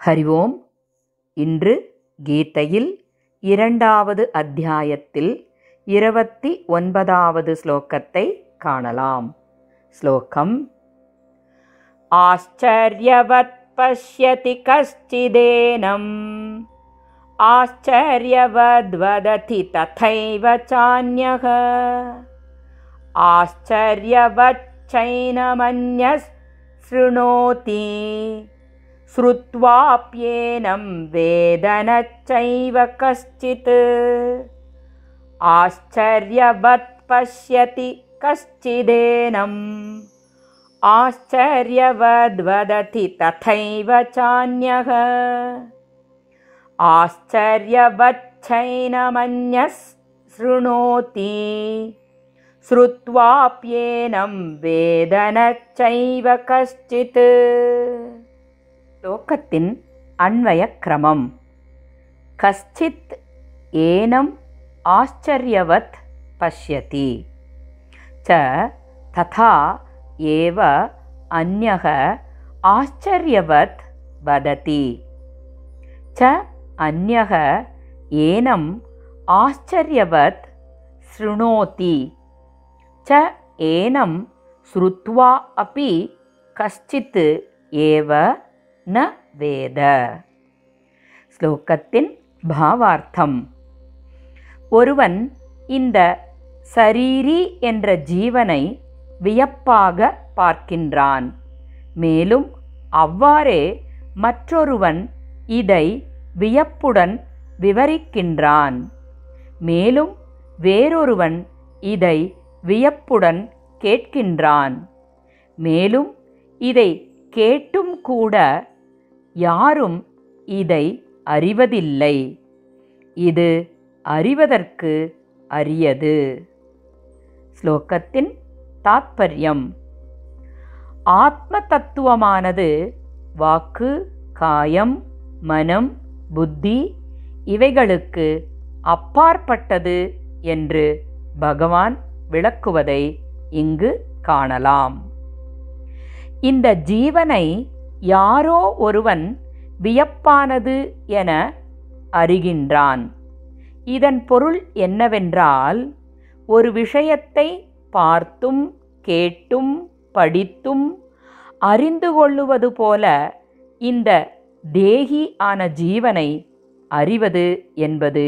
ஹரி ஓம் இன்று கீதையில் இரண்டாவது அத்தியாயத்தில் இருபத்தி ஒன்பதாவது ஸ்லோகத்தை காணலாம் ஸ்லோகம் ஆச்சரியவத் பஷ்யதி கஷ்டிதேனம் ஆச்சரியவத்வததி ததைவ சான்யः ஆச்சரியவச்சைனமன்யஸ் शृणोति श्रुत्वाप्येनं वेद न चैव कश्चित्। आश्चर्यवत् पश्यति कश्चिदेनम् आश्चर्यवद्वदति तथैव चान्यः। आश्चर्यवच्छैनमन्यस् शृणोति श्रुत्वाप्येनं वेद न चैव कश्चित् லோகத்தின் அன்வய கிரமம் கஷ்டித் ஏனம் ஆச்சரியவத் பஷ்யதி ச ததா ஏவ அந்யக ஆச்சரியவத் வததி ச அந்யக ஏனம் ஆச்சரியவத் शृणोति च एनं श्रुत्वा अपि कश्चित् एव ந வேத ஸ்லோகத்தின் பாவார்த்தம் ஒருவன் இந்த சரீரி என்ற ஜீவனை வியப்பாக பார்க்கின்றான் மேலும் அவ்வாறே மற்றொருவன் இதை வியப்புடன் விவரிக்கின்றான் மேலும் வேறொருவன் இதை வியப்புடன் கேட்கின்றான் மேலும் இதை கேட்டும் கூட யாரும் இதை அறிவதில்லை. இது அறிவதற்கு அரியது. ஸ்லோகத்தின் தாத்பரியம். ஆத்ம தத்துவமானது வாக்கு காயம் மனம் புத்தி இவைகளுக்கு அப்பாற்பட்டது என்று பகவான் விளக்குவதை இங்கு காணலாம். இந்த ஜீவனை யாரோ ஒருவன் வியப்பானது என அறிகின்றான். இதன் பொருள் என்னவென்றால் ஒரு விஷயத்தை பார்த்தும் கேட்டும் படித்தும் அறிந்து கொள்ளுவது போல இந்த தேகி ஆன ஜீவனை அறிவது என்பது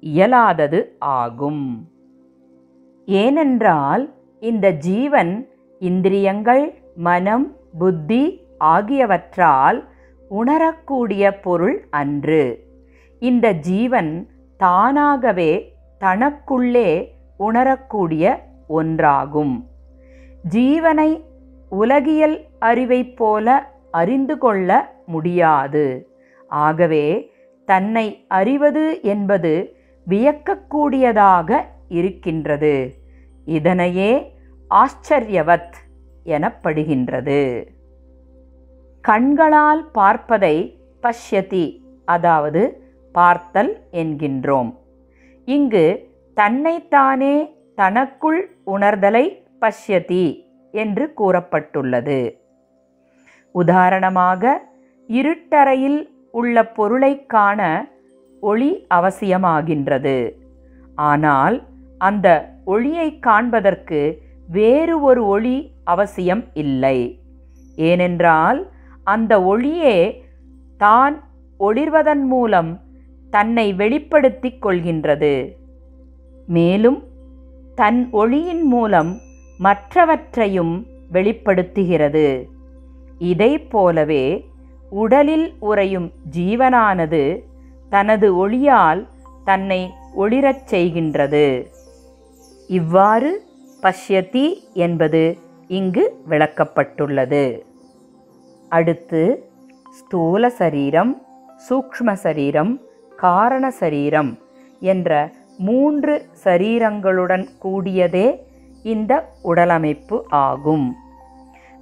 இயலாதது ஆகும். ஏனென்றால் இந்த ஜீவன் இந்திரியங்கள் மனம் புத்தி ஆகியவற்றால் உணரக்கூடிய பொருள் அன்று. இந்த ஜீவன் தானாகவே தனக்குள்ளே உணரக்கூடிய ஒன்றாகும். ஜீவனை உலகியல் அறிவைப் போல அறிந்து கொள்ள முடியாது. ஆகவே தன்னை அறிவது என்பது வியக்கக்கூடியதாக இருக்கின்றது. இதனையே ஆச்சரியவத் எனப்படுகின்றது. கண்களால் பார்ப்பதை பஷ்யதி அதாவது பார்த்தல் என்கின்றோம். இங்கு தன்னைத்தானே தனக்குள் உணர்தலை பஷ்யதி என்று கூறப்பட்டுள்ளது. உதாரணமாக இருட்டறையில் உள்ள பொருளை காண ஒளி அவசியமாகின்றது. ஆனால் அந்த ஒளியை காண்பதற்கு வேறு ஒரு ஒளி அவசியம் இல்லை. ஏனென்றால் அந்த ஒளியே தான் ஒளிர்வதன் மூலம் தன்னை வெளிப்படுத்திக் கொள்கின்றது. மேலும் தன் ஒளியின் மூலம் மற்றவற்றையும் வெளிப்படுத்துகிறது. இதை போலவே உடலில் உறையும் ஜீவனானது தனது ஒளியால் தன்னை ஒளிரச் செய்கின்றது. இவ்வாறு பஷ்யதி என்பது இங்கு விளக்கப்பட்டுள்ளது. அடுத்து ஸ்தூல சரீரம் சூக்ஷ்ம சரீரம் காரண சரீரம் என்ற மூன்று சரீரங்களுடன் கூடியதே இந்த உடலமைப்பு ஆகும்.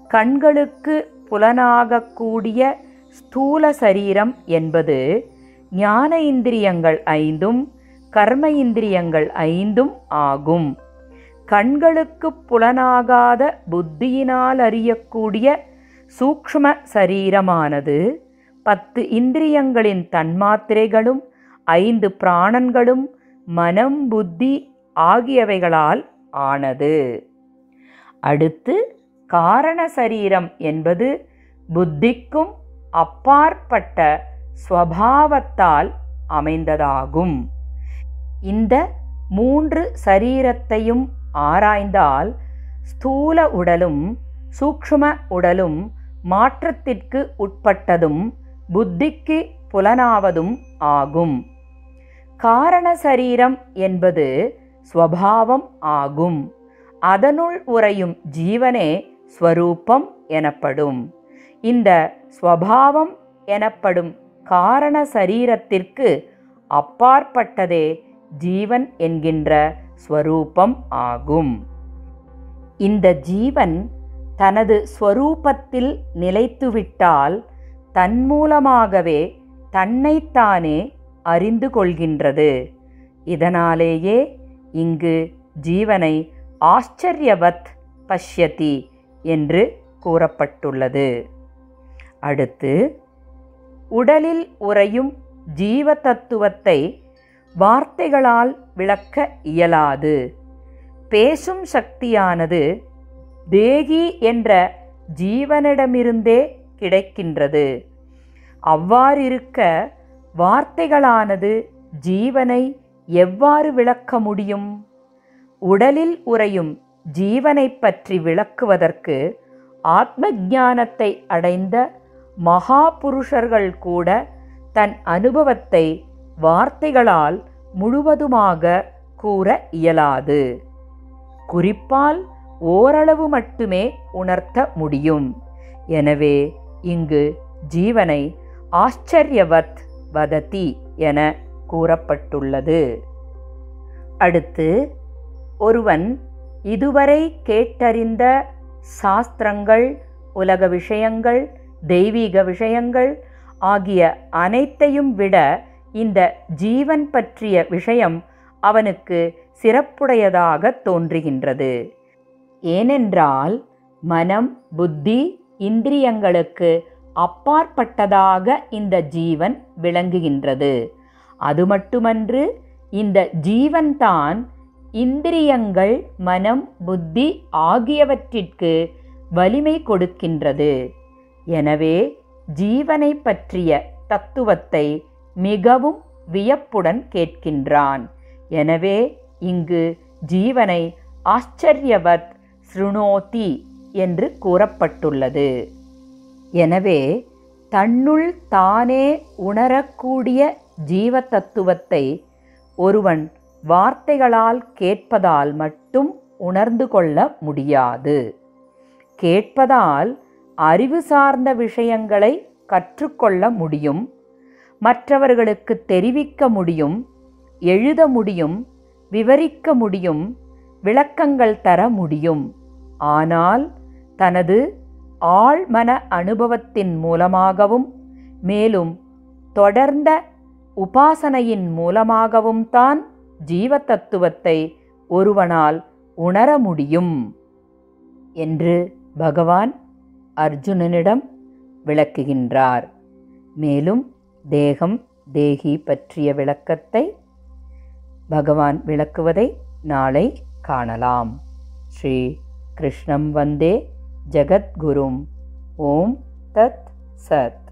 கண்களுக்கு புலனாகக்கூடிய ஸ்தூல சரீரம் என்பது ஞான இந்திரியங்கள் ஐந்தும் கர்ம இந்திரியங்கள் ஐந்தும் ஆகும். கண்களுக்கு புலனாகாத புத்தியினால் அறியக்கூடிய சூக்ஷ்ம சரீரமானது பத்து இந்திரியங்களின் தன்மாத்திரைகளும் ஐந்து பிராணன்களும் மனம் புத்தி ஆகியவைகளால் ஆனது. அடுத்து காரண சரீரம் என்பது புத்திக்கும் அப்பாற்பட்ட ஸ்வபாவத்தால் அமைந்ததாகும். இந்த மூன்று சரீரத்தையும் ஆராய்ந்தால் ஸ்தூல உடலும் சூக்ஷ்ம உடலும் மாற்றத்திற்கு உட்பட்டதும் புத்திக்கு புலனாவதும் ஆகும். காரண சரீரம் என்பது ஸ்வபாவம் ஆகும். அதனுள் உறையும் ஜீவனே ஸ்வரூபம் எனப்படும். இந்த ஸ்வபாவம் எனப்படும் காரண சரீரத்திற்கு அப்பாற்பட்டதே ஜீவன் என்கின்ற ஸ்வரூபம் ஆகும். இந்த ஜீவன் தனது ஸ்வரூபத்தில் நிலைத்துவிட்டால் தன்மூலமாகவே தன்னைத்தானே அறிந்து கொள்கின்றது. இதனாலேயே இங்கு ஜீவனை ஆச்சரியவத் பஷ்யதி என்று கூறப்பட்டுள்ளது. அடுத்து உடலில் உறையும் ஜீவ தத்துவத்தை வார்த்தைகளால் விளக்க இயலாது. பேசும் சக்தியானது தேகி என்ற ஜீவனிடமிருந்தே கிடைக்கின்றது. அவ்வாறிருக்க வார்த்தைகளானது ஜீவனை எவ்வாறு விளக்க முடியும்? உடலில் உறையும் ஜீவனை பற்றி விளக்குவதற்கு ஆத்ம ஞானத்தை அடைந்த மகா புருஷர்கள் கூட தன் அனுபவத்தை வார்த்தைகளால் முழுவதுமாக கூற இயலாது. குறிப்பால் ஓரளவு மட்டுமே உணர்த்த முடியும். எனவே இங்கு ஜீவனை ஆச்சரியவத் வததி என கூறப்பட்டுள்ளது. அடுத்து ஒருவன் இதுவரை கேட்டறிந்த சாஸ்திரங்கள் உலக விஷயங்கள் தெய்வீக விஷயங்கள் ஆகிய அனைத்தையும் விட இந்த ஜீவன் பற்றிய விஷயம் அவனுக்கு சிறப்புடையதாக தோன்றுகின்றது. ஏனென்றால் மனம் புத்தி இந்திரியங்களுக்கு அப்பாற்பட்டதாக இந்த ஜீவன் விளங்குகின்றது. அது மட்டுமன்று இந்த ஜீவன்தான் இந்திரியங்கள் மனம் புத்தி ஆகியவற்றிற்கு வலிமை கொடுக்கின்றது. எனவே ஜீவனை பற்றிய தத்துவத்தை மிகவும் வியப்புடன் கேட்கின்றான். எனவே இங்கு ஜீவனை ஆச்சரியவத் ஸ்ருணோதி என்று கூறப்பட்டுள்ளது. எனவே தன்னுள் தானே உணரக்கூடிய ஜீவ தத்துவத்தை ஒருவன் வார்த்தைகளால் கேட்பதால் மட்டும் உணர்ந்து கொள்ள முடியாது. கேட்பதால் அறிவு சார்ந்த விஷயங்களை கற்றுக்கொள்ள முடியும் மற்றவர்களுக்கு தெரிவிக்க முடியும் எழுத முடியும் விவரிக்க முடியும் விளக்கங்கள் தர முடியும். ஆனால் தனது ஆழ்மன அனுபவத்தின் மூலமாகவும் மேலும் தொடர்ந்த உபாசனையின் மூலமாகவும் தான் ஜீவ தத்துவத்தை ஒருவனால் உணர முடியும் என்று பகவான் அர்ஜுனனிடம் விளக்குகின்றார். மேலும் தேகம் தேகி பற்றிய விளக்கத்தை பகவான் விளக்குவதை நாளை காணலாம். ஸ்ரீ कृष्णं वन्दे जगद्गुरुम्। ॐ तत् सत्।